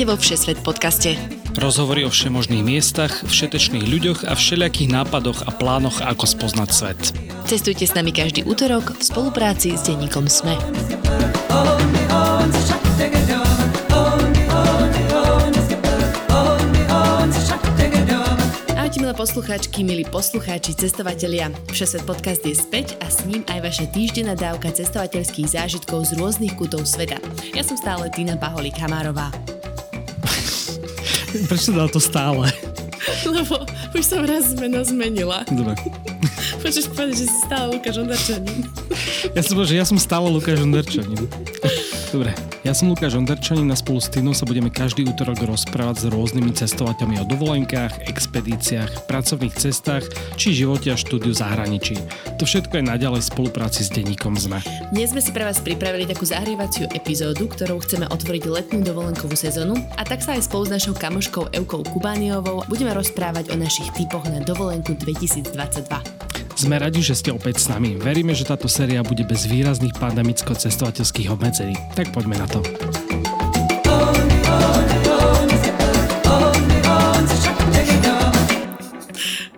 Vítajte vo Všesvet podcaste. Rozhovory o všemožných miestach, všetečných ľuďoch a všelijakých nápadoch a plánoch, ako spoznať svet. Cestujte s nami každý útorok v spolupráci s denníkom SME. milé poslucháčky, milí poslucháči, cestovatelia. Všesvet podcast je späť a s ním aj vaša týždenná dávka cestovateľských zážitkov z rôznych kútov sveta. Ja som stále Tina Paholík Hamárová. Prečo dal to stále? Lebo už som raz meno zmenila. Dobre. Počeš povedať, že si stále Lukáš Ondarčanin. Ja som že ja som stále Lukáš Ondarčanin. Dobre, ja som Lukáš Ondarčanin a spolu s Tinou sa budeme každý útorok rozprávať s rôznymi cestovateľmi o dovolenkách, expedíciách, pracovných cestách či živote a štúdiu zahraničí. To všetko je naďalej v spolupráci s denníkom ZME. Dnes sme si pre vás pripravili takú zahrievaciu epizódu, ktorou chceme otvoriť letnú dovolenkovú sezónu a tak sa aj spolu s našou kamoškou Eukou Kubániovou budeme rozprávať o našich typoch na dovolenku 2022. Sme radi, že ste opäť s nami. Veríme, že táto séria bude bez výrazných pandemicko-cestovateľských obmedzení. Tak poďme na to.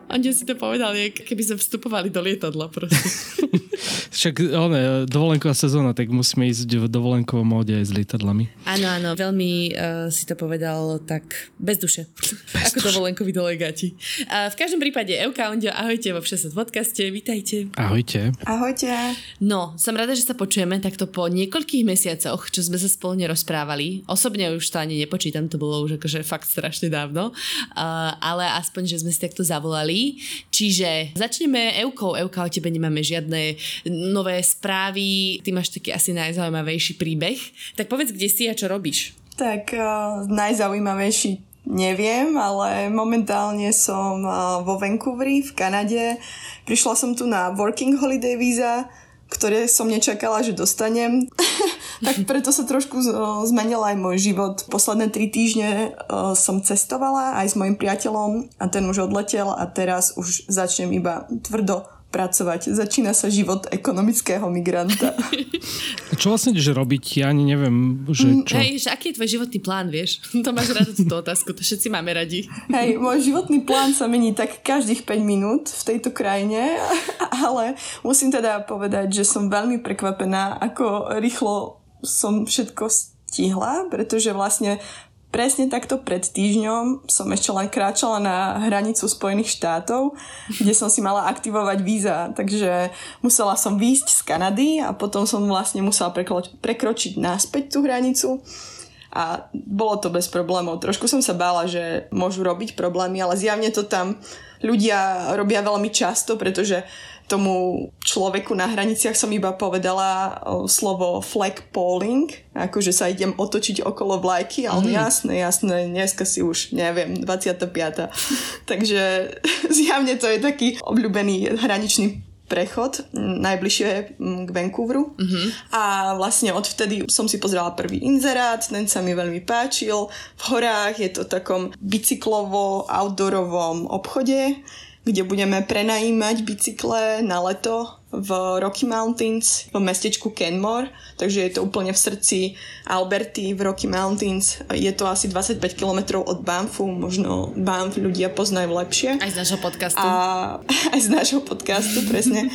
Andia si to povedal, keby sme vstupovali do lietadla proste. Však one, dovolenková sezóna, tak musíme ísť v dovolenkovom móde aj s lietadlami. Áno, áno, veľmi uh, si to povedal tak bez duše. Bez ako duše. dovolenkoví delegáti. A v každom prípade, Euka, Ondio, ahojte vo Všesed podcaste, vítajte. Ahojte. Ahojte. No, som rada, že sa počujeme takto po niekoľkých mesiacoch, čo sme sa spolu rozprávali. Osobne už to ani nepočítam, to bolo už akože fakt strašne dávno. Uh, ale aspoň, že sme si takto zavolali. Čiže začneme Eukou. Euka, o tebe nemáme žiadne nové správy, ty máš taký asi najzaujímavejší príbeh. Tak povedz, kde si a čo robíš? Tak uh, najzaujímavejší neviem, ale momentálne som uh, vo Vancouveri v Kanade. Prišla som tu na Working Holiday Visa, ktoré som nečakala, že dostanem. tak preto sa trošku zmenil aj môj život. Posledné tri týždne uh, som cestovala aj s mojim priateľom a ten už odletel a teraz už začnem iba tvrdo pracovať. Začína sa život ekonomického migranta. čo vlastne ideš robiť? Ja ani neviem, že mm, čo. Hej, že aký je tvoj životný plán, vieš? To máš rada túto otázku, to všetci máme radi. Hej, môj životný plán sa mení tak každých 5 minút v tejto krajine, ale musím teda povedať, že som veľmi prekvapená, ako rýchlo som všetko stihla, pretože vlastne presne takto pred týždňom som ešte len kráčala na hranicu Spojených štátov, kde som si mala aktivovať víza, takže musela som výjsť z Kanady a potom som vlastne musela preklo- prekročiť náspäť tú hranicu a bolo to bez problémov. Trošku som sa bála, že môžu robiť problémy, ale zjavne to tam ľudia robia veľmi často, pretože tomu človeku na hraniciach som iba povedala slovo flag polling, akože sa idem otočiť okolo vlajky, ale mm. jasné, jasné, dneska si už, neviem, 25. Takže zjavne to je taký obľúbený hraničný prechod najbližšie k Vancouveru mm-hmm. a vlastne odvtedy som si pozrela prvý inzerát, ten sa mi veľmi páčil. V horách je to takom bicyklovo-outdoorovom obchode, kde budeme prenajímať bicykle na leto v Rocky Mountains v mestečku Kenmore, takže je to úplne v srdci Alberty v Rocky Mountains. Je to asi 25 km od Banfu, možno Banff ľudia poznajú lepšie. Aj z nášho podcastu. A, aj z nášho podcastu, presne.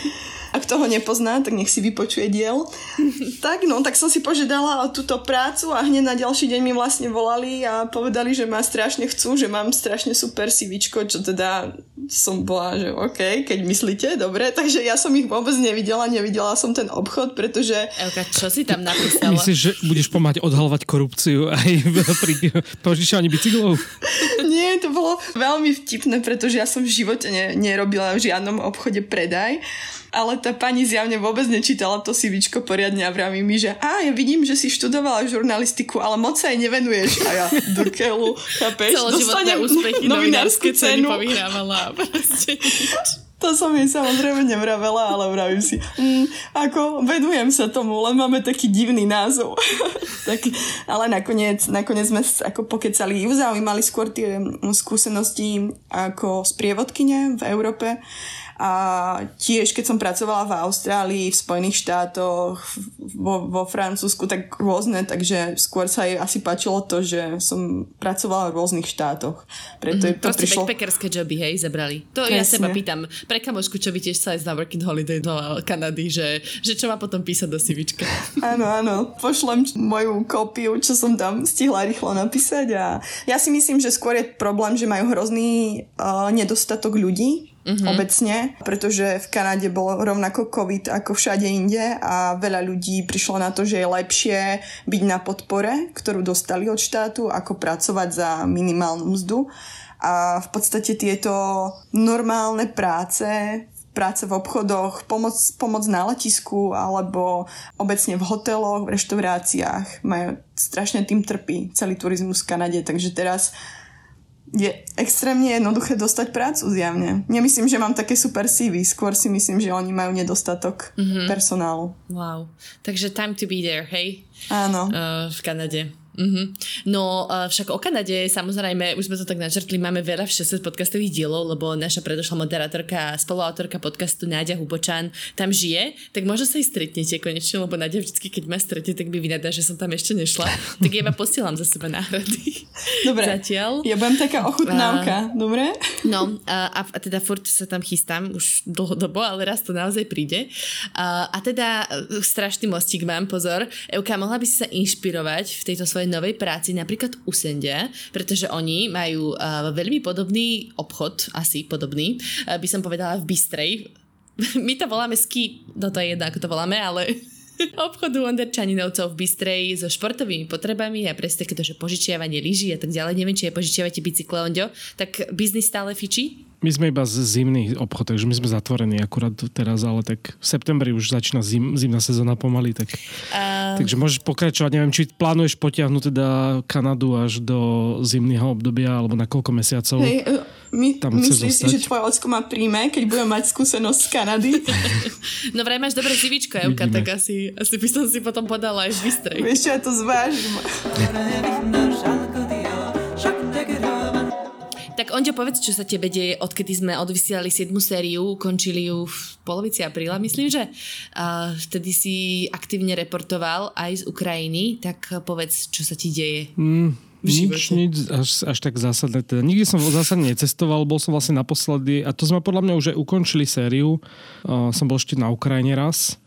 Ak toho nepozná, tak nech si vypočuje diel. tak no, tak som si požiadala túto prácu a hneď na ďalší deň mi vlastne volali a povedali, že ma strašne chcú, že mám strašne super CVčko, čo teda som bola, že OK, keď myslíte, dobre, takže ja som ich vôbec nevidela, nevidela som ten obchod, pretože... Elka, čo si tam napísala? Myslíš, že budeš pomáhať odhalovať korupciu aj pri požičovaní bicyklov? Nie, to bolo veľmi vtipné, pretože ja som v živote ne, nerobila v žiadnom obchode predaj ale tá pani zjavne vôbec nečítala to CVčko poriadne a vraví mi, že a ja vidím, že si študovala žurnalistiku, ale moc sa jej nevenuješ. A ja do keľu, chápeš? Dostanem úspechy novinárske cenu. To som jej samozrejme nevravela, ale vravím si, mm, ako venujem sa tomu, len máme taký divný názov. tak, ale nakoniec, nakoniec sme ako pokecali, ju zaujímali skôr tie skúsenosti ako sprievodkyne v Európe A tiež, keď som pracovala v Austrálii, v Spojených štátoch, vo, vo Francúzsku, tak rôzne, takže skôr sa jej asi páčilo to, že som pracovala v rôznych štátoch. Preto mm-hmm, to Proste prišlo... backpackerské joby, hej, zabrali. To Presne. ja seba pýtam. Pre kamošku, čo by tiež sa ísť na working holiday do Kanady, že, že čo má potom písať do CVčka. Áno, áno. Pošlem moju kópiu, čo som tam stihla rýchlo napísať a ja si myslím, že skôr je problém, že majú hrozný uh, nedostatok ľudí mm-hmm. obecne, pretože v Kanade bol rovnako COVID ako všade inde a veľa ľudí prišlo na to, že je lepšie byť na podpore, ktorú dostali od štátu, ako pracovať za minimálnu mzdu. A v podstate tieto normálne práce práce v obchodoch, pomoc, pomoc na letisku alebo obecne v hoteloch, v reštauráciách. Majú, strašne tým trpí celý turizmus v Kanade, takže teraz je extrémne jednoduché dostať prácu zjavne. Nemyslím, že mám také super CV, skôr si myslím, že oni majú nedostatok mm-hmm. personálu. Wow. Takže time to be there, hej? Áno. Uh, v Kanade. Mm-hmm. No však o Kanade samozrejme, už sme to tak načrtli, máme veľa v 600 podcastových dielov, lebo naša predošla moderátorka a spoluautorka podcastu Náďa Hubočan tam žije, tak možno sa aj stretnete konečne, lebo Náďa vždycky, keď ma stretne, tak by vynadá, že som tam ešte nešla. tak ja posielam za seba náhrady. Dobre. Zatiaľ. Ja budem taká ochutnávka, uh, dobre? No a, a teda furt sa tam chystám už dlhodobo, ale raz to naozaj príde. Uh, a teda uh, strašný mostík mám, pozor. Euka, mohla by si sa inšpirovať v tejto svojej svojej novej práci, napríklad u Sende, pretože oni majú uh, veľmi podobný obchod, asi podobný, uh, by som povedala v Bystrej. My to voláme ski, no to je jedno, ako to voláme, ale obchodu Onderčaninovcov v Bystrej so športovými potrebami a presne takéto, že požičiavanie lyží a tak ďalej. Neviem, či aj požičiavate bicykle, Ondio. Tak biznis stále fičí? My sme iba z zimných obchod, takže my sme zatvorení akurát teraz, ale tak v septembri už začína zim, zimná sezóna pomaly, tak, uh... takže môžeš pokračovať. Neviem, či plánuješ potiahnuť teda Kanadu až do zimného obdobia, alebo na koľko mesiacov? Hej, e, my, tam myslíš si, že tvoje ocko ma príjme, keď budem mať skúsenosť z Kanady? no vraj máš dobré civičko, Evka, tak asi, asi by som si potom podala aj v Bystrej. Vieš čo, ja to zvážim. Onďo, povedz, čo sa tebe deje, odkedy sme odvysielali 7. sériu, končili ju v polovici apríla, myslím, že uh, vtedy si aktívne reportoval aj z Ukrajiny, tak povedz, čo sa ti deje. Mm, nič, nič až, až tak zásadné. Teda nikdy som zásadne necestoval, bol som vlastne naposledy, a to sme podľa mňa už aj ukončili sériu. Uh, som bol ešte na Ukrajine raz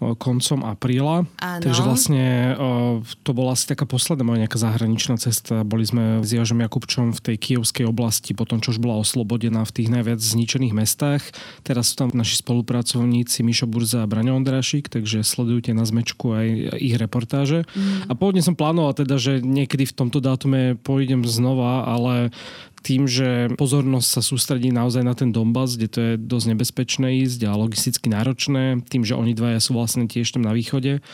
koncom apríla. Áno. Takže vlastne to bola asi taká posledná moja nejaká zahraničná cesta. Boli sme s Jožom Jakubčom v tej kievskej oblasti, potom čo už bola oslobodená v tých najviac zničených mestách. Teraz sú tam naši spolupracovníci Mišo Burza a Braňo Ondrášik, takže sledujte na zmečku aj ich reportáže. Mm. A pôvodne som plánoval teda, že niekedy v tomto dátume pôjdem znova, ale tým, že pozornosť sa sústredí naozaj na ten Donbass, kde to je dosť nebezpečné ísť a logisticky náročné, tým, že oni dvaja sú vlastne tiež tam na východe,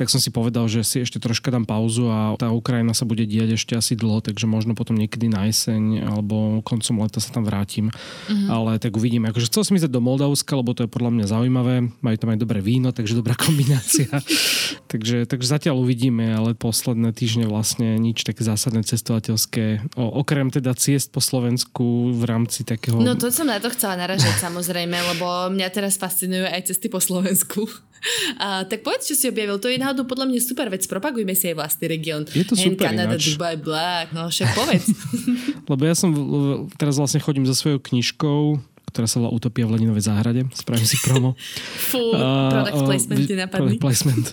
tak som si povedal, že si ešte troška dám pauzu a tá Ukrajina sa bude diať ešte asi dlho, takže možno potom niekedy na jeseň alebo koncom leta sa tam vrátim. Mm-hmm. Ale tak uvidíme. Akože chcel som ísť do Moldavska, lebo to je podľa mňa zaujímavé. Majú tam aj dobré víno, takže dobrá kombinácia. takže, takže zatiaľ uvidíme, ale posledné týždne vlastne nič také zásadné cestovateľské. O, okrem teda ciest po Slovensku v rámci takého... No to som na to chcela naražať samozrejme, lebo mňa teraz fascinujú aj cesty po Slovensku. A, tak povedz, čo si objavil. To je náhodou podľa mňa super vec. Propagujme si aj vlastný región. Je to super Kanada, ináč. Dubai, blá. No však povedz. Lebo ja som teraz vlastne chodím za svojou knižkou ktorá sa volá Utopia v Leninovej záhrade. Spravím si promo. Uh, product placement uh. Product placement.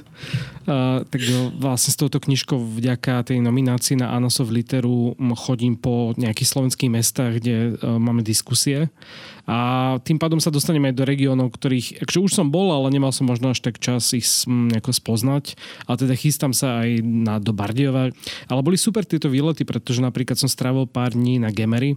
Uh, tak vlastne s touto knižkou vďaka tej nominácii na Anosov literu chodím po nejakých slovenských mestách, kde uh, máme diskusie a tým pádom sa dostaneme aj do regiónov, ktorých, akže už som bol, ale nemal som možno až tak čas ich nejako spoznať, ale teda chystám sa aj na, do Bardiova. Ale boli super tieto výlety, pretože napríklad som strávil pár dní na Gemery,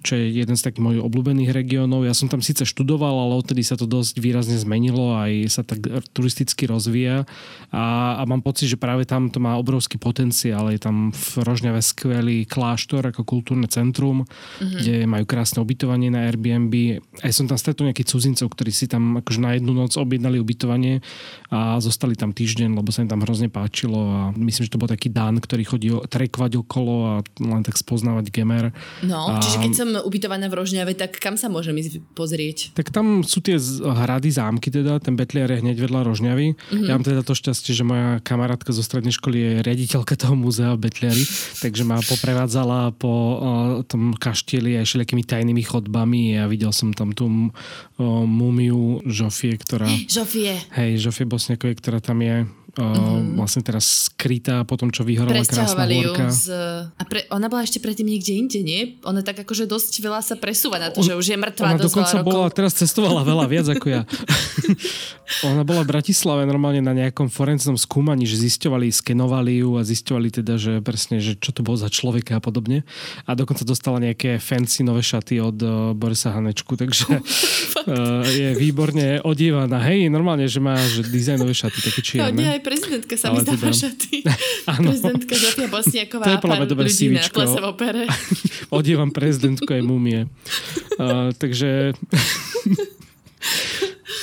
čo je jeden z takých mojich obľúbených regiónov. Ja som tam síce študoval, ale odtedy sa to dosť výrazne zmenilo, aj sa tak turisticky rozvíja a, a mám pocit, že práve tam to má obrovský potenciál. Je tam v Rožňave skvelý kláštor ako kultúrne centrum, mm-hmm. kde majú krásne ubytovanie na Airbnb. Aj som tam stretol nejakých cudzincov, ktorí si tam akože na jednu noc objednali ubytovanie a zostali tam týždeň, lebo sa im tam hrozne páčilo a myslím, že to bol taký Dan, ktorý chodil trekovať okolo a len tak spoznávať Gemer. No, a... čiže keď som som ubytovaná v Rožňave, tak kam sa môžem ísť pozrieť? Tak tam sú tie hrady, zámky teda, ten Betliar je hneď vedľa Rožňavy. Mm-hmm. Ja mám teda to šťastie, že moja kamarátka zo strednej školy je riaditeľka toho múzea v Betliari, takže ma poprevádzala po uh, tom kaštieli aj všelijakými tajnými chodbami a videl som tam tú uh, múmiu Žofie, ktorá... Žofie. Hej, Žofie Bosniakovej, ktorá tam je mm-hmm. vlastne teraz skrytá po tom, čo vyhorala krásna horka. Z... A pre... ona bola ešte predtým niekde inde, nie? Ona tak akože dosť veľa sa presúva na to, On... že už je mŕtvá Ona dokonca bola, teraz cestovala veľa viac ako ja. ona bola v Bratislave normálne na nejakom forenznom skúmaní, že zisťovali, skenovali ju a zisťovali teda, že presne, že čo to bolo za človeka a podobne. A dokonca dostala nejaké fancy nové šaty od uh, Borisa Hanečku, takže uh, je výborne odievaná. Hej, normálne, že má že dizajnové šaty, také čierne. No, aj prezidentka sa mi zdáva teda... šaty. prezidentka Zofia Bosniaková to je mňa dobré ľudí na plese v opere. Odievam prezidentku aj mumie. Uh, takže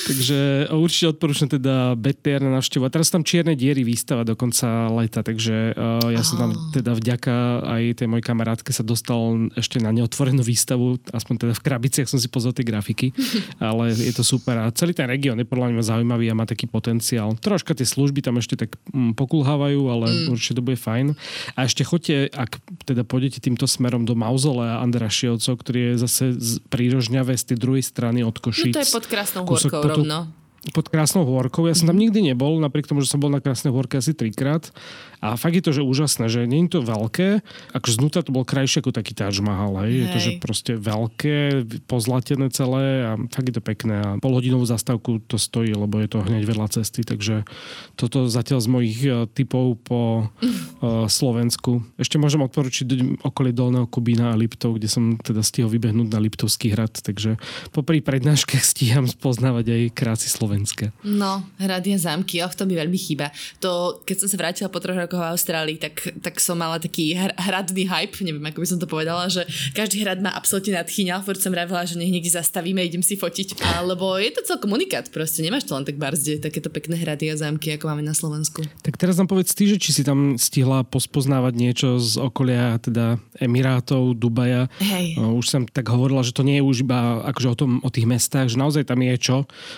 Takže určite odporúčam teda BTR na návštevu. A teraz tam čierne diery výstava do konca leta, takže uh, ja oh. som tam teda vďaka aj tej mojej kamarátke sa dostal ešte na neotvorenú výstavu, aspoň teda v krabiciach som si pozrel tie grafiky, ale je to super. A celý ten región je podľa mňa zaujímavý a má taký potenciál. Troška tie služby tam ešte tak mm, pokulhávajú, ale mm. určite to bude fajn. A ešte choďte, ak teda pôjdete týmto smerom do Mauzolea Andrašiovcov, ktorý je zase prírožňavé z tej druhej strany od Košic. No to je pod krásnou horkou rovno pod Krásnou horkou. Ja som tam nikdy nebol, napriek tomu, že som bol na Krásnej horke asi trikrát. A fakt je to, že úžasné, že nie je to veľké, akože znútra to bol krajšie ako taký Taj Mahal, hej. hej. Je to, že proste veľké, pozlatené celé a fakt je to pekné. A polhodinovú zastávku to stojí, lebo je to hneď vedľa cesty, takže toto zatiaľ z mojich uh, typov po uh, Slovensku. Ešte môžem odporučiť okolie Dolného Kubína a Liptov, kde som teda stihol vybehnúť na Liptovský hrad, takže popri prednáškach stíham spoznávať aj krásy Slovenska. No, hrady a zámky, oh, to mi veľmi chýba. To, keď som sa vrátila po troch rokov v Austrálii, tak, tak som mala taký hr- hradný hype, neviem, ako by som to povedala, že každý hrad ma absolútne nadchýňal, furt som vravila, že nech niekde zastavíme, idem si fotiť. Lebo je to celkom unikát, proste nemáš to len tak barzde, takéto pekné hrady a zámky, ako máme na Slovensku. Tak teraz nám povedz ty, že či si tam stihla pospoznávať niečo z okolia teda Emirátov, Dubaja. Hej. Už som tak hovorila, že to nie je už iba akože o, tom, o tých mestách, že naozaj tam je čo.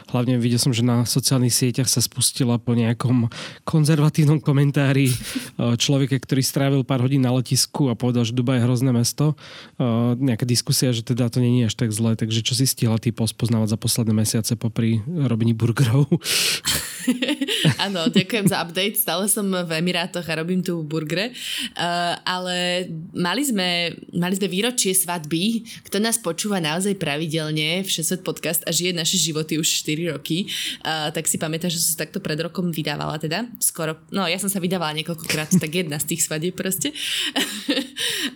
Hlavne videl som, že na sociálnych sieťach sa spustila po nejakom konzervatívnom komentári človeka, ktorý strávil pár hodín na letisku a povedal, že Dubaj je hrozné mesto. Nejaká diskusia, že teda to je až tak zlé. Takže čo si stihla ty pospoznávať za posledné mesiace popri robení burgerov? Áno, ďakujem za update. Stále som v Emirátoch a robím tu burgere. Uh, ale mali sme, mali sme výročie svadby. Kto nás počúva naozaj pravidelne, Všesvet podcast a žije naše životy už 4 roky, uh, tak si pamätá, že som sa takto pred rokom vydávala teda. Skoro, no ja som sa vydávala niekoľkokrát, tak jedna z tých svadieb proste.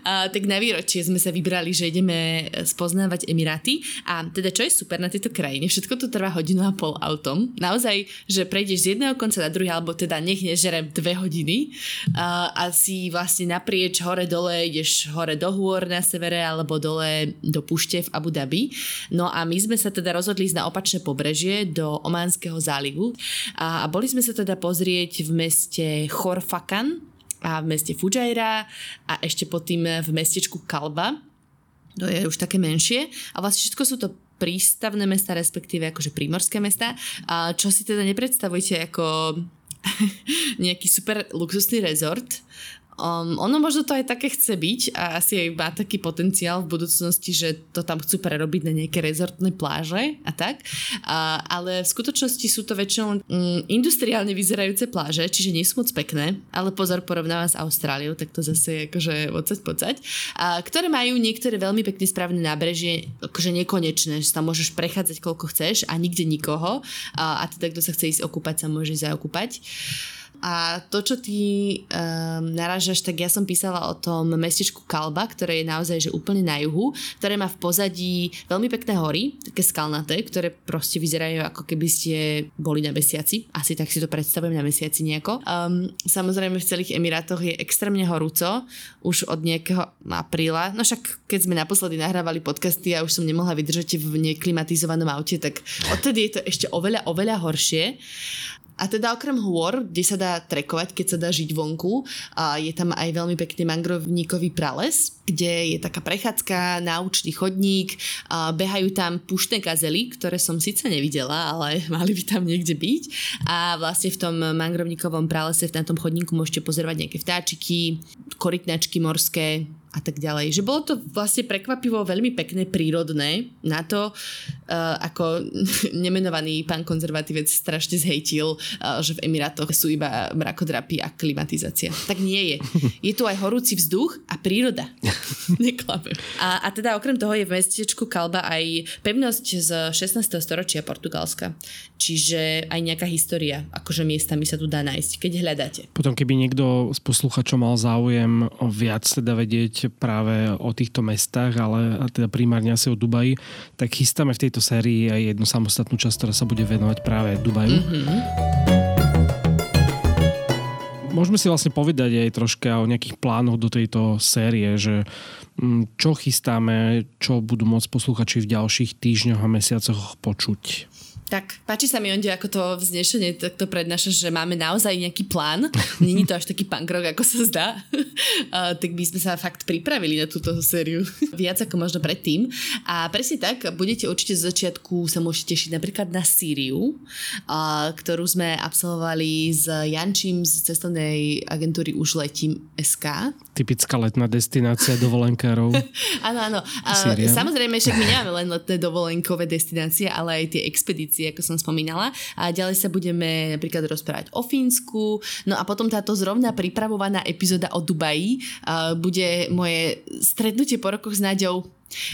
a, tak na výročie sme sa vybrali, že ideme spoznávať Emiráty. A teda čo je super na tejto krajine, všetko to trvá hodinu a pol autom. Naozaj, že prejdeš z jedného konca na druhý, alebo teda nech nežerem dve hodiny a, a si vlastne naprieč hore dole, ideš hore do hôr na severe alebo dole do pušte v Abu Dhabi. No a my sme sa teda rozhodli ísť na opačné pobrežie do Ománskeho zálivu a, a boli sme sa teda pozrieť v meste Chorfakan a v meste Fujairah a ešte pod tým v mestečku Kalba. To je už také menšie. A vlastne všetko sú to prístavné mesta, respektíve akože prímorské mesta. A čo si teda nepredstavujete ako nejaký super luxusný rezort, Um, ono možno to aj také chce byť a asi aj má taký potenciál v budúcnosti, že to tam chcú prerobiť na nejaké rezortné pláže a tak. A, ale v skutočnosti sú to väčšinou um, industriálne vyzerajúce pláže, čiže nie sú moc pekné, ale pozor, porovnávam s Austráliou, tak to zase je akože vocať pocať. A, ktoré majú niektoré veľmi pekne správne nábrežie, akože nekonečné, že tam môžeš prechádzať koľko chceš a nikde nikoho a, a teda kto sa chce ísť okúpať, sa môže ísť okúpať. A to, čo ty um, narážaš, tak ja som písala o tom mestečku Kalba, ktoré je naozaj že úplne na juhu, ktoré má v pozadí veľmi pekné hory, také skalnaté, ktoré proste vyzerajú ako keby ste boli na mesiaci. Asi tak si to predstavujem na mesiaci nejako. Um, samozrejme v celých Emirátoch je extrémne horúco, už od nejakého apríla. No však keď sme naposledy nahrávali podcasty a už som nemohla vydržať v neklimatizovanom aute, tak odtedy je to ešte oveľa, oveľa horšie. A teda okrem hôr, kde sa dá trekovať, keď sa dá žiť vonku, je tam aj veľmi pekný mangrovníkový prales, kde je taká prechádzka, náučný chodník, behajú tam puštné gazely, ktoré som síce nevidela, ale mali by tam niekde byť. A vlastne v tom mangrovníkovom pralese, v tom chodníku môžete pozorovať nejaké vtáčiky, korytnačky morské, a tak ďalej. Že bolo to vlastne prekvapivo veľmi pekné, prírodné na to, uh, ako nemenovaný pán konzervatívec strašne zhejtil, uh, že v Emirátoch sú iba mrakodrapy a klimatizácia. Tak nie je. Je tu aj horúci vzduch a príroda. Neklamem. A, a teda okrem toho je v mestečku Kalba aj pevnosť z 16. storočia Portugalska. Čiže aj nejaká história, akože miestami sa tu dá nájsť, keď hľadáte. Potom keby niekto z posluchačov mal záujem o viac teda vedieť práve o týchto mestách, ale teda primárne asi o Dubaji, tak chystáme v tejto sérii aj jednu samostatnú časť, ktorá sa bude venovať práve Dubaju. Mm-hmm. Môžeme si vlastne povedať aj troška o nejakých plánoch do tejto série, že mm, čo chystáme, čo budú môcť posluchači v ďalších týždňoch a mesiacoch počuť. Tak, páči sa mi, Onde, ako to vznešenie takto prednáša, že máme naozaj nejaký plán. Není to až taký punk rock, ako sa zdá. uh, tak by sme sa fakt pripravili na túto sériu. Viac ako možno predtým. A presne tak, budete určite z začiatku sa môžete tešiť napríklad na Sýriu, uh, ktorú sme absolvovali s Jančím z cestovnej agentúry Už letím SK. Typická letná destinácia dovolenkárov. áno, áno. Uh, samozrejme, však my nemáme len letné dovolenkové destinácie, ale aj tie expedície ako som spomínala. A ďalej sa budeme napríklad rozprávať o Fínsku. No a potom táto zrovna pripravovaná epizóda o Dubaji uh, bude moje stretnutie po rokoch s Naďou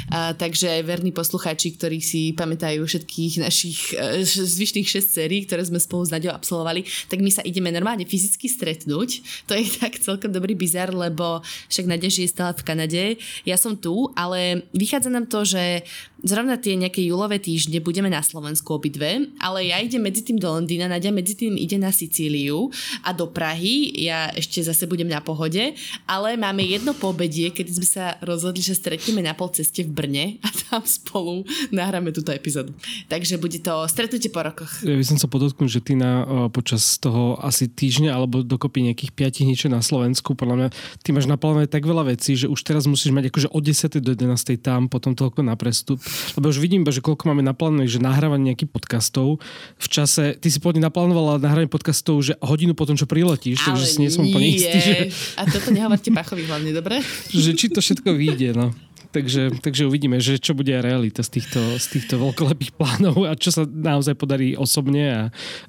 a, takže verní poslucháči, ktorí si pamätajú všetkých našich uh, zvyšných 6 sérií, ktoré sme spolu s Naďou absolvovali, tak my sa ideme normálne fyzicky stretnúť. To je tak celkom dobrý bizar, lebo však Nadia žije stále v Kanade, ja som tu, ale vychádza nám to, že zrovna tie nejaké júlové týždne budeme na Slovensku obidve, ale ja idem medzi tým do Londýna, Nadia medzi tým ide na Sicíliu a do Prahy, ja ešte zase budem na pohode, ale máme jedno pobedie, kedy sme sa rozhodli, že stretneme na pol ceste v Brne a tam spolu nahráme túto epizódu. Takže bude to stretnutie po rokoch. Ja by som sa podotknul, že ty na, počas toho asi týždňa alebo dokopy nejakých 5 niečo na Slovensku, podľa mňa ty máš naplánované tak veľa vecí, že už teraz musíš mať akože od 10. do 11. tam, potom toľko na prestup lebo už vidím, že koľko máme naplánované, že nahrávanie nejakých podcastov v čase, ty si pôvodne naplánovala nahrávanie podcastov, že hodinu potom, čo priletíš, takže si nie som úplne istý. Že... A toto nehovorte Pachovi hlavne, dobre? že či to všetko vyjde, no. Takže, takže uvidíme, že čo bude realita z týchto, z týchto veľkolepých plánov a čo sa naozaj podarí osobne a,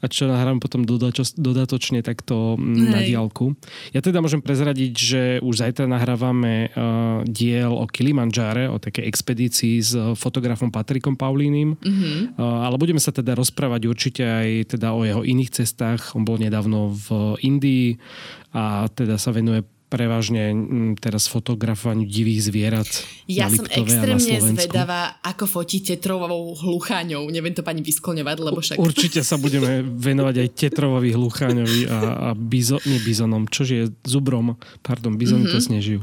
a čo nahrám potom dodačo, dodatočne takto mm, Hej. na diálku. Ja teda môžem prezradiť, že už zajtra nahrávame uh, diel o Kilimanjáre, o takej expedícii s fotografom Patrikom Paulínim, mm-hmm. uh, ale budeme sa teda rozprávať určite aj teda o jeho iných cestách. On bol nedávno v Indii a teda sa venuje prevažne mm, teraz fotografovaniu divých zvierat. Ja som extrémne zvedavá, ako fotíte tetrovou hlucháňou. Neviem to pani vyskloňovať, lebo však... Určite sa budeme venovať aj tetrovovi hlucháňovi a, a bizo, nie bizonom, čože je zubrom. Pardon, bizony mm-hmm. to snežijú.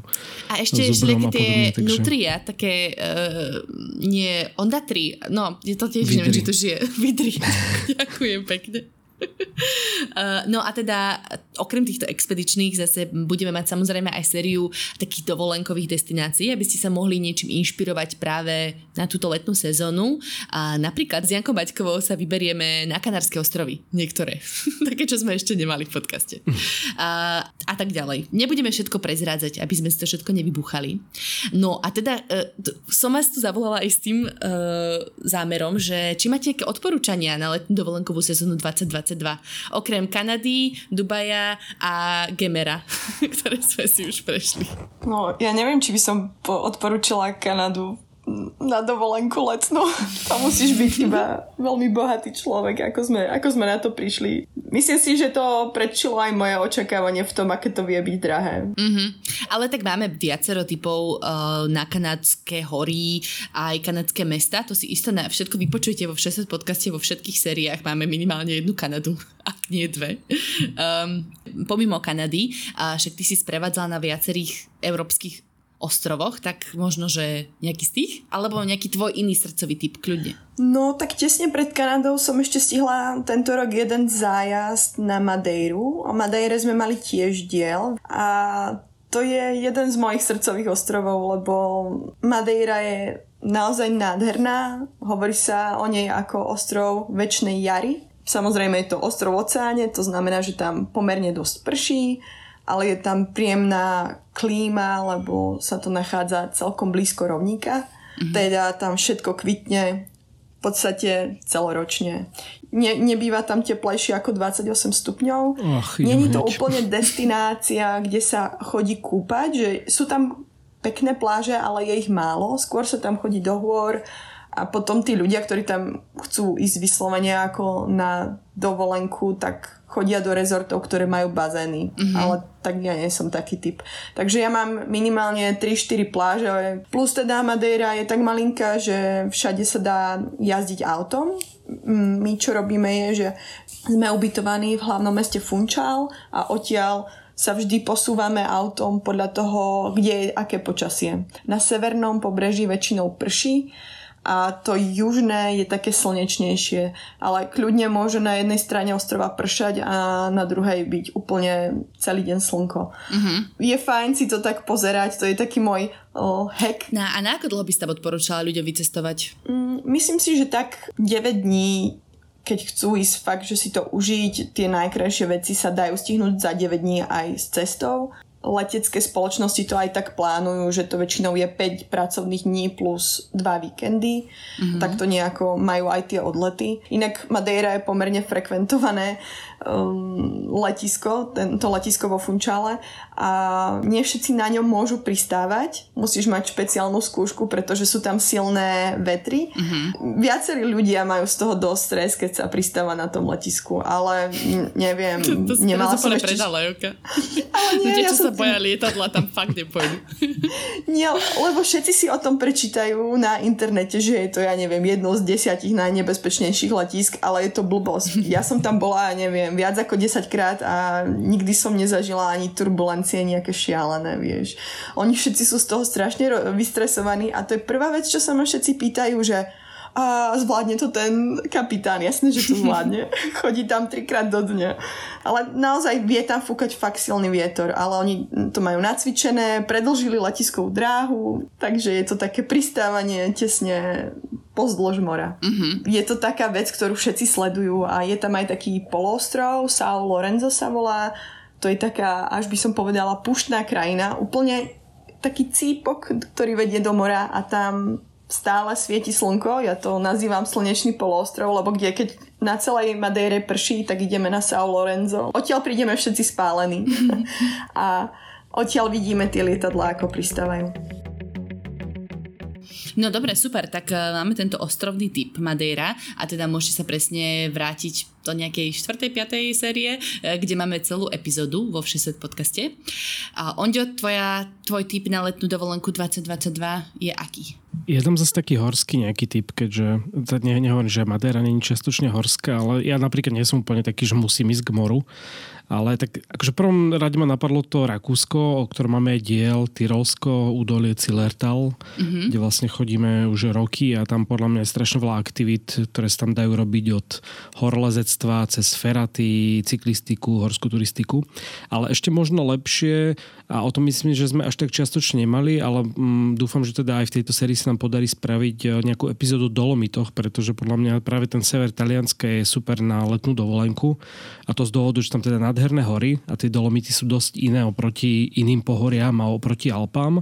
A ešte všelijaké tie takže... nutria, také uh, nie, ondatri, no, je to tiež, Vidri. neviem, či to žije. Vidri. Ďakujem pekne. Uh, no a teda okrem týchto expedičných zase budeme mať samozrejme aj sériu takých dovolenkových destinácií, aby ste sa mohli niečím inšpirovať práve na túto letnú sezónu. A napríklad s Jankou Baťkovou sa vyberieme na Kanárske ostrovy. Niektoré. Také, čo sme ešte nemali v podcaste. A, a tak ďalej. Nebudeme všetko prezrádzať, aby sme si to všetko nevybuchali. No a teda uh, som vás tu zavolala aj s tým uh, zámerom, že či máte nejaké odporúčania na letnú dovolenkovú sezónu 2020 2022. Okrem Kanady, Dubaja a Gemera, ktoré sme si už prešli. No, ja neviem, či by som odporúčila Kanadu na dovolenku letnú. Tam musíš byť iba veľmi bohatý človek, ako sme, ako sme na to prišli. Myslím si, že to predčilo aj moje očakávanie v tom, aké to vie byť drahé. Mm-hmm. Ale tak máme viacero typov uh, na kanadské hory a aj kanadské mesta. To si isto na všetko vypočujete vo 60 podcaste, vo všetkých sériách máme minimálne jednu Kanadu, ak nie dve. Um, pomimo Kanady, a však ty si sprevádzala na viacerých európskych ostrovoch, tak možno, že nejaký z tých? Alebo nejaký tvoj iný srdcový typ, kľudne. No, tak tesne pred Kanadou som ešte stihla tento rok jeden zájazd na Madeiru. O Madeire sme mali tiež diel a to je jeden z mojich srdcových ostrovov, lebo Madeira je naozaj nádherná. Hovorí sa o nej ako ostrov väčšnej jary. Samozrejme je to ostrov oceáne, to znamená, že tam pomerne dosť prší, ale je tam príjemná klíma, lebo sa to nachádza celkom blízko rovníka. Mm-hmm. Teda tam všetko kvitne v podstate celoročne. Ne, nebýva tam teplejšie ako 28 stupňov. Není to úplne destinácia, kde sa chodí kúpať, že sú tam pekné pláže, ale je ich málo. Skôr sa tam chodí do hôr a potom tí ľudia, ktorí tam chcú ísť vyslovene ako na dovolenku, tak chodia do rezortov, ktoré majú bazény. Mm-hmm. Ale tak ja nie som taký typ. Takže ja mám minimálne 3-4 pláže. Plus teda Madeira je tak malinká, že všade sa dá jazdiť autom. Mm, My čo robíme je, že sme ubytovaní v hlavnom meste Funchal a odtiaľ sa vždy posúvame autom podľa toho, kde je aké počasie. Na severnom pobreží väčšinou prší a to južné je také slnečnejšie, ale kľudne môže na jednej strane ostrova pršať a na druhej byť úplne celý deň slnko. Mm-hmm. Je fajn si to tak pozerať, to je taký môj o, hack. Na, a na ako dlho by si tam odporúčala ľuďom vycestovať? Mm, myslím si, že tak 9 dní keď chcú ísť fakt, že si to užiť, tie najkrajšie veci sa dajú stihnúť za 9 dní aj s cestou. Letecké spoločnosti to aj tak plánujú, že to väčšinou je 5 pracovných dní plus 2 víkendy. Mm-hmm. Tak to nejako majú aj tie odlety. Inak Madeira je pomerne frekventované um, letisko, tento letisko vo Funčale a nie všetci na ňom môžu pristávať. Musíš mať špeciálnu skúšku, pretože sú tam silné vetry. Mm-hmm. Viacerí ľudia majú z toho dosť stres, keď sa pristáva na tom letisku, ale neviem, To, to nemala som ešte... predala, Joka. Ale nie, Ľudia, ja čo som sa boja lietadla, tam fakt nepôjdu. Nie, lebo všetci si o tom prečítajú na internete, že je to, ja neviem, jedno z desiatich najnebezpečnejších letísk, ale je to blbosť. Ja som tam bola, neviem, viac ako 10 krát a nikdy som nezažila ani turbulencie nejaké šialené, vieš. Oni všetci sú z toho strašne vystresovaní a to je prvá vec, čo sa ma všetci pýtajú, že a zvládne to ten kapitán, jasne, že to zvládne. Chodí tam trikrát do dňa. Ale naozaj vie tam fúkať fakt silný vietor, ale oni to majú nacvičené, predlžili letiskovú dráhu, takže je to také pristávanie tesne pozdĺž mora. Mm-hmm. Je to taká vec, ktorú všetci sledujú a je tam aj taký poloostrov, São Lorenzo sa volá, to je taká, až by som povedala, puštná krajina, úplne taký cípok, ktorý vedie do mora a tam stále svieti slnko, ja to nazývam slnečný poloostrov, lebo kde keď na celej Madeire prší, tak ideme na São Lorenzo. Odtiaľ prídeme všetci spálení. a odtiaľ vidíme tie lietadlá, ako pristávajú. No dobre, super, tak uh, máme tento ostrovný typ Madeira a teda môžete sa presne vrátiť do nejakej 4. 5. série, uh, kde máme celú epizódu vo Všeset podcaste. A Ondio, tvoja, tvoj typ na letnú dovolenku 2022 je aký? Je tam zase taký horský nejaký typ, keďže ne, nehovorím, že Madeira není čiastočne horská, ale ja napríklad nie som úplne taký, že musím ísť k moru. Ale tak akože prvom rade ma napadlo to Rakúsko, o ktorom máme diel, Tyrolsko, údolie Cilertal, mm-hmm. kde vlastne chodíme už roky a tam podľa mňa je strašne veľa aktivít, ktoré sa tam dajú robiť od horolezectva cez feraty, cyklistiku, horskú turistiku. Ale ešte možno lepšie, a o tom myslím, že sme až tak čiastočne nemali, ale mm, dúfam, že teda aj v tejto sérii sa nám podarí spraviť e, nejakú epizódu Dolomitoch, pretože podľa mňa práve ten sever Talianska je super na letnú dovolenku a to z dôvodu, že tam teda nádherné hory a tie Dolomity sú dosť iné oproti iným pohoriam a oproti Alpám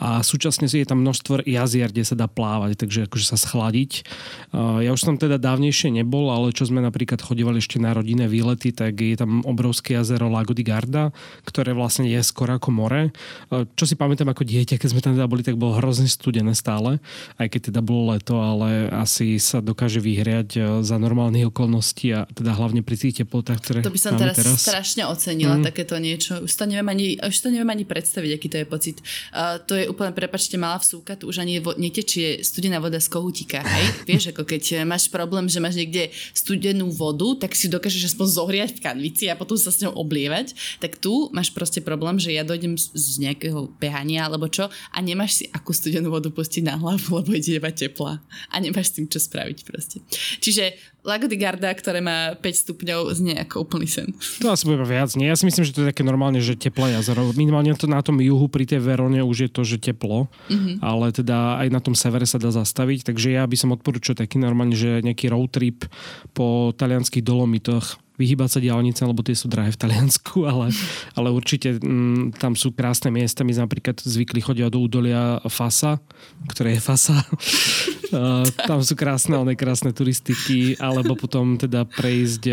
a súčasne je tam množstvo jazier, kde sa dá plávať, takže akože sa schladiť. Ja už som teda dávnejšie nebol, ale čo sme napríklad chodívali ešte na rodinné výlety, tak je tam obrovské jazero Lago di Garda, ktoré vlastne je skoro ako more. Čo si pamätám ako dieťa, keď sme tam teda boli, tak bolo hrozne studené stále aj keď teda bolo leto, ale asi sa dokáže vyhriať e, za normálnych okolností a teda hlavne pri tých teplotách, ktoré To by som teraz, teraz. Strašne ocenila, mm. takéto niečo. Už to neviem ani, už to neviem ani predstaviť, aký to je pocit. Uh, to je úplne, prepačte, malá vsúka, tu už ani vo, netečie studená voda z kohutíka, hej? Vieš, ako keď máš problém, že máš niekde studenú vodu, tak si dokážeš aspoň zohriať v kanvici a potom sa s ňou oblievať. Tak tu máš proste problém, že ja dojdem z, z nejakého behania alebo čo a nemáš si akú studenú vodu pustiť na hlavu, lebo ide iba teplá. A nemáš s tým čo spraviť proste. Čiže Lago di Garda, ktoré má 5 stupňov, znie ako úplný sen. To asi bude viac. Nie, ja si myslím, že to je také normálne, že teplé jazero. Minimálne to na tom juhu pri tej Verone už je to, že teplo, mm-hmm. ale teda aj na tom severe sa dá zastaviť, takže ja by som odporúčal taký normálne, že nejaký road trip po talianských dolomitoch vyhýbať sa diálnice, lebo tie sú drahé v Taliansku, ale, ale určite m, tam sú krásne miesta. My napríklad zvykli chodiť do údolia Fasa, ktoré je Fasa. tam sú krásne, ale krásne turistiky, alebo potom teda prejsť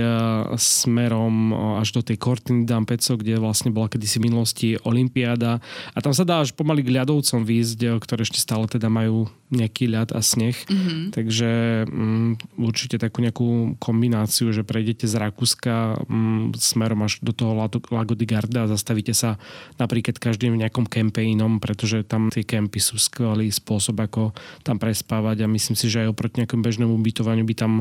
smerom až do tej Cortiny d'Ampezzo, kde vlastne bola kedysi v minulosti Olympiáda. A tam sa dá až pomaly k ľadovcom výjsť, ktoré ešte stále teda majú nejaký ľad a sneh. Mm-hmm. Takže um, určite takú nejakú kombináciu, že prejdete z Rakúska um, smerom až do toho Lago di Garda a zastavíte sa napríklad každým v nejakom kempe inom, pretože tam tie kempy sú skvelý spôsob, ako tam prespávať a myslím si, že aj oproti nejakom bežnému ubytovaniu by tam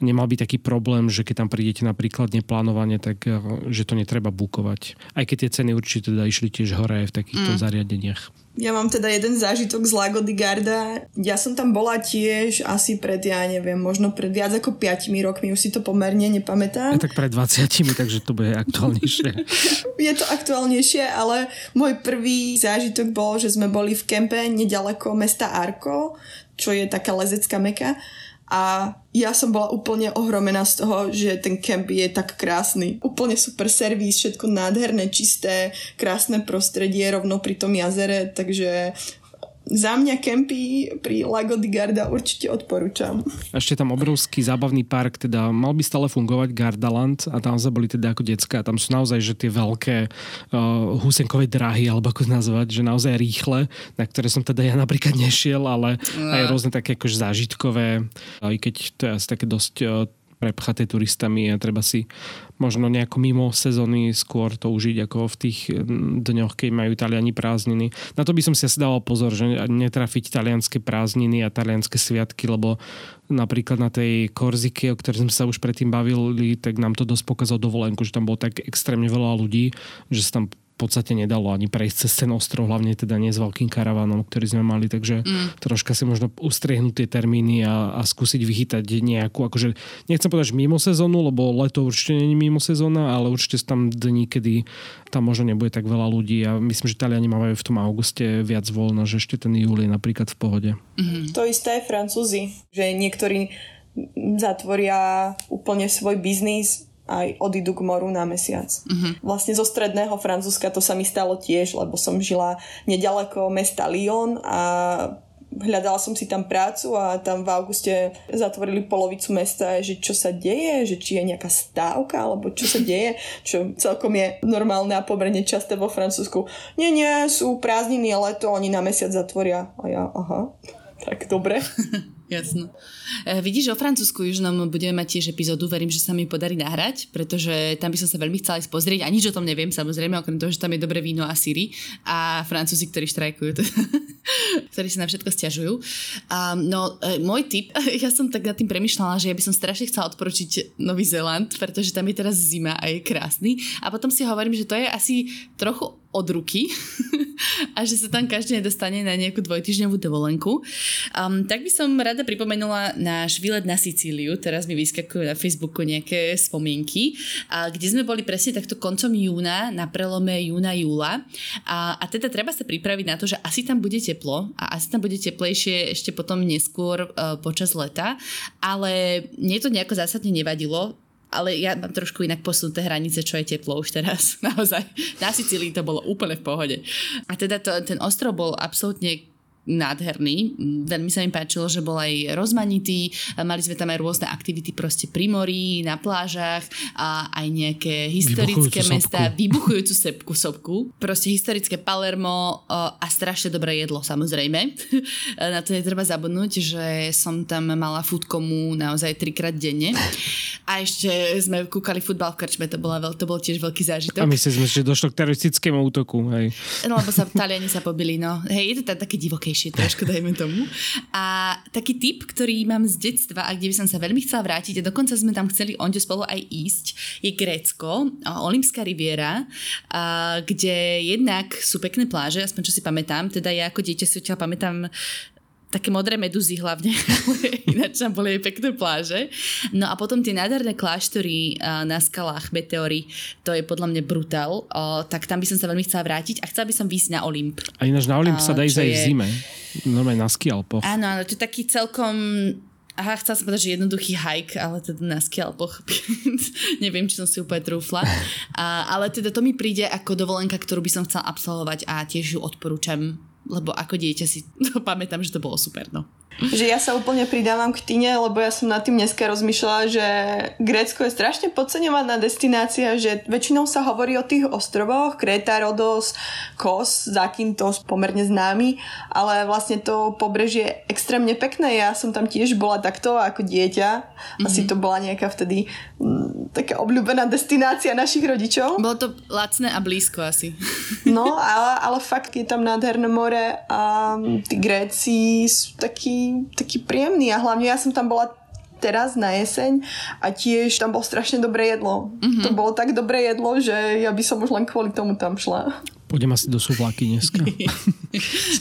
nemal byť taký problém, že keď tam prídete napríklad neplánovane, tak uh, že to netreba bukovať. Aj keď tie ceny určite teda išli tiež hore aj v takýchto mm. zariadeniach. Ja mám teda jeden zážitok z Lago di Garda. Ja som tam bola tiež asi pred, ja neviem, možno pred viac ako 5 rokmi, už si to pomerne nepamätám. A tak pred 20, takže to bude aktuálnejšie. Je to aktuálnejšie, ale môj prvý zážitok bol, že sme boli v kempe nedaleko mesta Arko, čo je taká lezecká meka a ja som bola úplne ohromená z toho, že ten kemp je tak krásny. Úplne super servis, všetko nádherné, čisté, krásne prostredie rovno pri tom jazere, takže za mňa kempy pri Lago di Garda určite odporúčam. Ešte tam obrovský zábavný park, teda mal by stále fungovať Gardaland a tam sme boli teda ako decka. Tam sú naozaj že tie veľké uh, husenkové dráhy, alebo ako nazvať, že naozaj rýchle, na ktoré som teda ja napríklad nešiel, ale no. aj rôzne také akože zážitkové, aj keď to je asi také dosť uh, prepchaté turistami a treba si možno nejako mimo sezóny skôr to užiť ako v tých mm, dňoch, keď majú Taliani prázdniny. Na to by som si asi dával pozor, že netrafiť talianské prázdniny a talianské sviatky, lebo napríklad na tej Korzike, o ktorej sme sa už predtým bavili, tak nám to dosť pokazalo dovolenku, že tam bolo tak extrémne veľa ľudí, že sa tam podstate nedalo ani prejsť cez ten ostrov, hlavne teda nie s veľkým karavanom, ktorý sme mali, takže mm. troška si možno ustriehnúť tie termíny a, a skúsiť vychytať nejakú, akože nechcem povedať, že mimo sezónu, lebo leto určite je mimo sezóna, ale určite sú tam dní, kedy tam možno nebude tak veľa ľudí a myslím, že Taliani majú v tom auguste viac voľno, že ešte ten júl je napríklad v pohode. Mm-hmm. To isté aj Francúzi, že niektorí zatvoria úplne svoj biznis aj odídu k moru na mesiac. Uh-huh. Vlastne zo stredného Francúzska to sa mi stalo tiež, lebo som žila nedaleko mesta Lyon a hľadala som si tam prácu a tam v auguste zatvorili polovicu mesta, že čo sa deje, že či je nejaká stávka, alebo čo sa deje, čo celkom je normálne a pomerne časté vo Francúzsku. Nie, nie, sú prázdniny a leto, oni na mesiac zatvoria. A ja, aha, tak dobre. Jasno. E, vidíš, o Francúzsku južnom budeme mať tiež epizódu, verím, že sa mi podarí nahrať, pretože tam by som sa veľmi chcela ísť pozrieť a nič o tom neviem, samozrejme, okrem toho, že tam je dobré víno a síry a Francúzi, ktorí štrajkujú, teda, ktorí sa na všetko stiažujú. Um, no, e, môj tip, ja som tak nad tým premyšľala, že ja by som strašne chcela odporučiť Nový Zéland, pretože tam je teraz zima a je krásny a potom si hovorím, že to je asi trochu od ruky a že sa tam každý nedostane na nejakú dvojtyžňovú dovolenku. Um, tak by som rada pripomenula náš výlet na Sicíliu. Teraz mi vyskakujú na Facebooku nejaké spomienky, a kde sme boli presne takto koncom júna, na prelome júna-júla. A, a teda treba sa pripraviť na to, že asi tam bude teplo a asi tam bude teplejšie ešte potom neskôr uh, počas leta, ale mne to nejako zásadne nevadilo ale ja mám trošku inak posunuté hranice, čo je teplo už teraz. Naozaj. Na Sicílii to bolo úplne v pohode. A teda to, ten ostrov bol absolútne nádherný. Veľmi sa mi páčilo, že bol aj rozmanitý. Mali sme tam aj rôzne aktivity proste pri mori, na plážach a aj nejaké historické Vybuchujúcu mesta, sopku. vybuchujúcu sepku, sopku. Proste historické Palermo o, a strašne dobré jedlo samozrejme. Na to netreba zabudnúť, že som tam mala foodkomu naozaj trikrát denne. A ešte sme kúkali futbal v krčme, to, bola veľ, to bol tiež veľký zážitok. A mysleli sme, že došlo k teroristickému útoku. Hej. No lebo sa Taliani sa pobili, no. Hej, je to tam také divokejšie trošku, dajme tomu. A taký tip, ktorý mám z detstva a kde by som sa veľmi chcela vrátiť a dokonca sme tam chceli onde spolu aj ísť, je Grécko, a Olympská riviera, kde jednak sú pekné pláže, aspoň čo si pamätám, teda ja ako dieťa si odtiaľ pamätám také modré meduzy hlavne, ale ináč tam boli aj pekné pláže. No a potom tie nádherné kláštory a, na skalách, meteory, to je podľa mňa brutál, tak tam by som sa veľmi chcela vrátiť a chcela by som výjsť na Olymp. A ináč na Olymp sa dá ísť aj v zime. Normálne na skialpoch. Áno, áno, to je taký celkom... Aha, chcela som povedať, že jednoduchý hike, ale teda na skialpoch. Neviem, či som si úplne trúfla. A, ale teda to mi príde ako dovolenka, ktorú by som chcela absolvovať a tiež ju odporúčam, lebo ako dieťa si to pamätám, že to bolo super, no. Že ja sa úplne pridávam k Tine, lebo ja som nad tým dneska rozmýšľala, že Grécko je strašne podceňovaná destinácia, že väčšinou sa hovorí o tých ostrovoch, Kréta, Rodos, Kos, Zakynthos, pomerne známy, ale vlastne to pobrežie je extrémne pekné. Ja som tam tiež bola takto ako dieťa. Asi to bola nejaká vtedy mm, taká obľúbená destinácia našich rodičov. Bolo to lacné a blízko asi. No, ale, ale fakt je tam nádherné more a tí Gréci sú takí, takí príjemní a hlavne ja som tam bola teraz na jeseň a tiež tam bolo strašne dobré jedlo. Mm-hmm. To bolo tak dobré jedlo, že ja by som už len kvôli tomu tam šla. Pôjdem asi do Suvlaky dneska.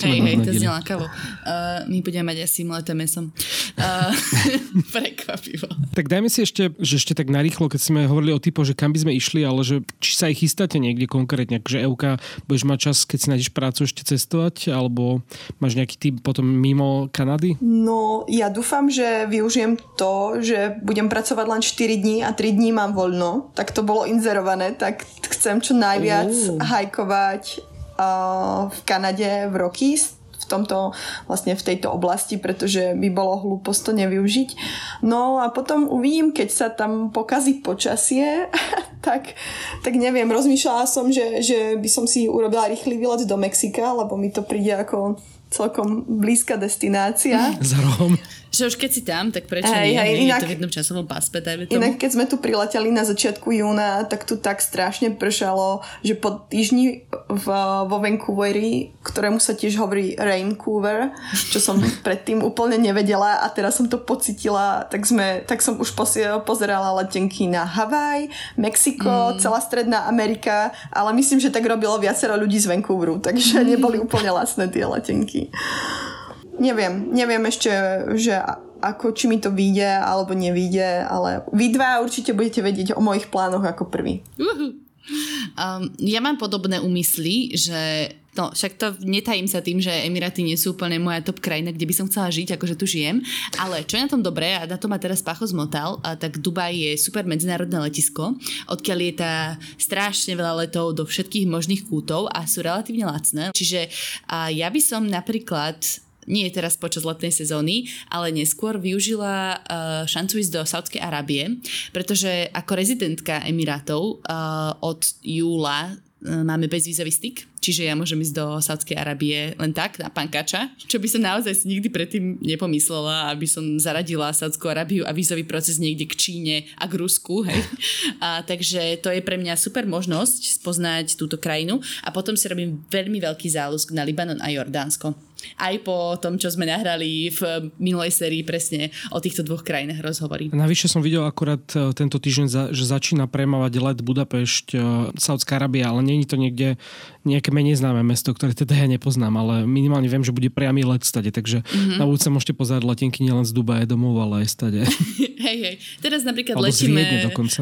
Hej, hej, to znie lákavo. Uh, my budeme mať asi mleté mesom. Uh, prekvapivo. Tak dajme si ešte, že ešte tak narýchlo, keď sme hovorili o typo, že kam by sme išli, ale že či sa aj chystáte niekde konkrétne, že Euka, budeš mať čas, keď si nájdeš prácu ešte cestovať, alebo máš nejaký typ potom mimo Kanady? No, ja dúfam, že využijem to, že budem pracovať len 4 dní a 3 dní mám voľno. Tak to bolo inzerované, tak chcem čo najviac Uh. hajkovať uh, v Kanade v Rockies v tomto, vlastne v tejto oblasti, pretože by bolo hlúposť to nevyužiť. No a potom uvidím, keď sa tam pokazí počasie, tak, tak neviem, rozmýšľala som, že, že by som si urobila rýchly výlet do Mexika, lebo mi to príde ako celkom blízka destinácia. Za rohom. Že už keď si tam, tak prečo Hej, nie? hej, inak- je to v jednom časovom páspe, dajme tomu. Inak keď sme tu prileteli na začiatku júna, tak tu tak strašne pršalo, že po týždni v, vo Vancouveri, ktorému sa tiež hovorí Raincouver, čo som predtým úplne nevedela a teraz som to pocitila, tak, sme, tak som už pozerala letenky na Havaj, Mexiko, mm. celá Stredná Amerika, ale myslím, že tak robilo viacero ľudí z Vancouveru, takže neboli úplne lacné tie letenky. Neviem, neviem ešte, že ako, či mi to vyjde alebo nevyjde, ale vy dva určite budete vedieť o mojich plánoch ako prvý. Um, ja mám podobné úmysly, že no, však to netajím sa tým, že Emiráty nie sú úplne moja top krajina, kde by som chcela žiť, akože tu žijem, ale čo je na tom dobré, a na to ma teraz Pacho zmotal, a tak Dubaj je super medzinárodné letisko, odkiaľ lieta strašne veľa letov do všetkých možných kútov a sú relatívne lacné. Čiže a ja by som napríklad nie je teraz počas letnej sezóny, ale neskôr využila uh, šancu ísť do Saudskej Arábie, pretože ako rezidentka Emirátov uh, od júla uh, máme bezvízový styk, čiže ja môžem ísť do Saudskej Arábie len tak, na pankača, čo by som naozaj si nikdy predtým nepomyslela, aby som zaradila Saudskú Arábiu a vízový proces niekde k Číne a k Rusku, hej. A, takže to je pre mňa super možnosť spoznať túto krajinu a potom si robím veľmi veľký záľusk na Libanon a Jordánsko. Aj po tom, čo sme nahrali v minulej sérii presne o týchto dvoch krajinách rozhovory. Navyše som videl akurát e, tento týždeň, za- že začína premávať let Budapešť, e, Saudská Arábia, ale je to niekde nejaké menej známe mesto, ktoré teda ja nepoznám, ale minimálne viem, že bude priamy let stade, takže Mhm. mm-hmm. na budúce môžete pozerať letenky nielen z Dubaje domov, ale aj stade. Hej, hej. Teraz napríklad Alebo letíme,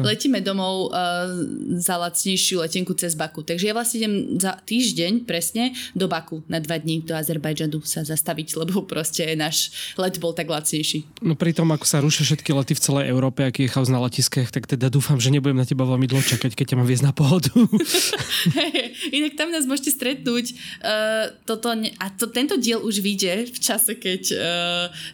letíme domov uh, za lacnejšiu letenku cez Baku. Takže ja vlastne idem za týždeň presne do Baku na dva dní do Azerbajdžanu sa zastaviť, lebo proste náš let bol tak lacnejší. No pri tom, ako sa rušia všetky lety v celej Európe, aký je chaos na letiskách, tak teda dúfam, že nebudem na teba veľmi dlho čakať, keď ťa mám viesť na pohodu. Inak tam nás môžete stretnúť. Uh, toto a to, tento diel už vyjde v čase, keď uh,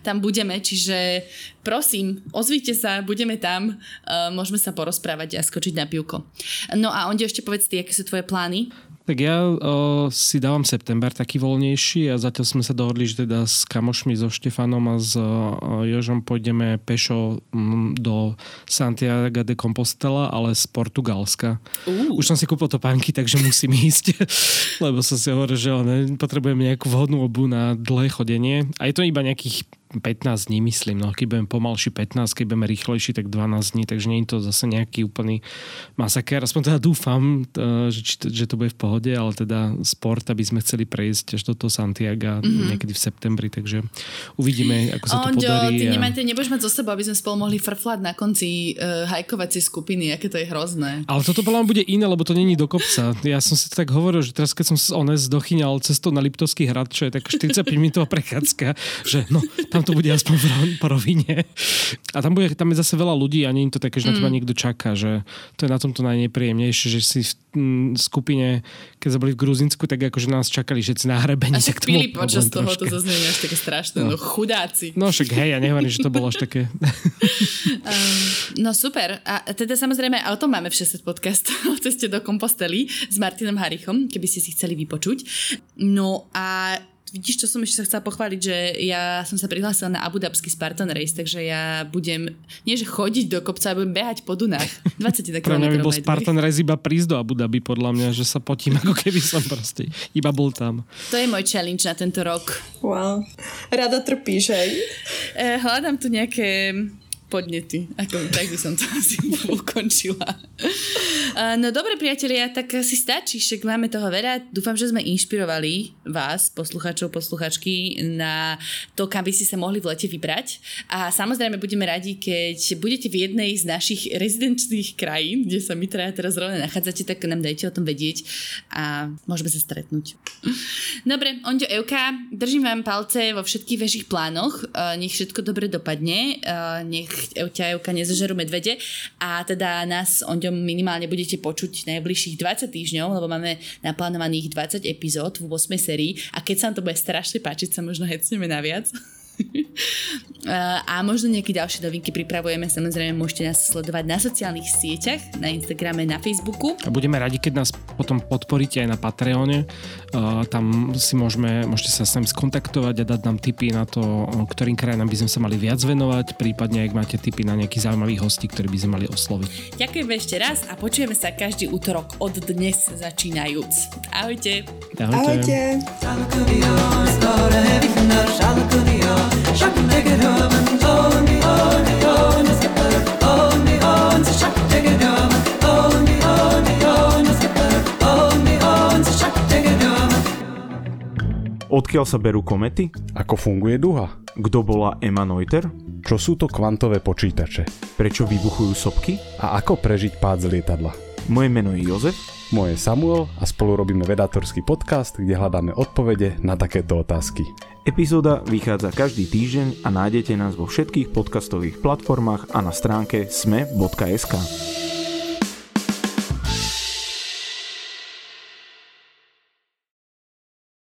tam budeme, čiže prosím, ozvíte sa, budeme tam, uh, môžeme sa porozprávať a skočiť na pivko. No a onde ešte povedz ty, aké sú tvoje plány? Tak ja o, si dávam september taký voľnejší a zatiaľ sme sa dohodli, že teda s kamošmi, so Štefanom a s o, Jožom pôjdeme pešo m, do Santiago de Compostela, ale z Portugalska. Uh. Už som si kúpil topánky, takže musím ísť, lebo som si hovoril, že ne, potrebujem nejakú vhodnú obu na dlhé chodenie. A je to iba nejakých 15 dní, myslím. No, keď budeme pomalší 15, keď budeme rýchlejší, tak 12 dní, takže nie je to zase nejaký úplný masaker. Aspoň teda dúfam, že, že to bude v pohode, ale teda sport, aby sme chceli prejsť až do toho Santiago mm-hmm. niekedy v septembri, takže uvidíme, ako sa to Onďo, podarí. ty a... nemaj, ty nebudeš mať zo sebou, aby sme spolu mohli frflať na konci uh, hajkovacej skupiny, aké to je hrozné. Ale toto podľa bude iné, lebo to není do kopca. Ja som si to tak hovoril, že teraz keď som ones dochyňal cestou na Liptovský hrad, čo je tak 45 minútová prechádzka, že no, tam to bude aspoň po rovine. A tam, bude, tam je zase veľa ľudí a nie je to také, že na teba mm. niekto čaká, že to je na tomto najnepríjemnejšie, že si v m, skupine, keď sme boli v Gruzinsku, tak akože nás čakali všetci na hrebení. A však pili počas toho, troška. to zase až také strašné, no, no chudáci. No však hej, ja nehovorím, že to bolo až také. um, no super. A teda samozrejme, o tom máme v 60 podcast o ceste do Kompostely s Martinom Harichom, keby ste si chceli vypočuť. No a vidíš, čo som ešte sa chcela pochváliť, že ja som sa prihlásila na Abu Dhabský Spartan Race, takže ja budem, nie že chodiť do kopca, ale budem behať po Dunách. 21 km. Pre mňa by bol Spartan Race iba prísť do Abu Dhabi, podľa mňa, že sa potím, ako keby som proste iba bol tam. To je môj challenge na tento rok. Wow. Rada trpíš, hej? Eh, hľadám tu nejaké podnety. Ako, tak by som to asi ukončila. No dobre priatelia, tak si stačí, však máme toho veľa. Dúfam, že sme inšpirovali vás, posluchačov, posluchačky, na to, kam by ste sa mohli v lete vybrať. A samozrejme budeme radi, keď budete v jednej z našich rezidenčných krajín, kde sa my traja teraz rovne nachádzate, tak nám dajte o tom vedieť a môžeme sa stretnúť. Dobre, Onďo Euka, držím vám palce vo všetkých vašich plánoch. Nech všetko dobre dopadne. Nech ťa Euka nezažerú medvede a teda nás Onďom minimálne bude budete počuť najbližších 20 týždňov, lebo máme naplánovaných 20 epizód v 8 sérii a keď sa vám to bude strašne páčiť, sa možno hecneme na viac. a možno nejaké ďalšie novinky pripravujeme. Samozrejme, môžete nás sledovať na sociálnych sieťach, na Instagrame, na Facebooku. A budeme radi, keď nás potom podporíte aj na Patreone. Uh, tam si môžeme, môžete sa s nami skontaktovať a dať nám tipy na to, ktorým krajinám by sme sa mali viac venovať, prípadne ak máte tipy na nejakých zaujímavých hostí, ktorí by sme mali osloviť. Ďakujem ešte raz a počujeme sa každý útorok od dnes začínajúc. Ahojte. Ahojte. Ahojte. Odkiaľ sa berú komety? Ako funguje duha? Kto bola Emma Noether? Čo sú to kvantové počítače? Prečo vybuchujú sopky? A ako prežiť pád z lietadla? Moje meno je Jozef. Moje je Samuel a spolu robíme vedátorský podcast, kde hľadáme odpovede na takéto otázky. Epizóda vychádza každý týždeň a nájdete nás vo všetkých podcastových platformách a na stránke sme.sk.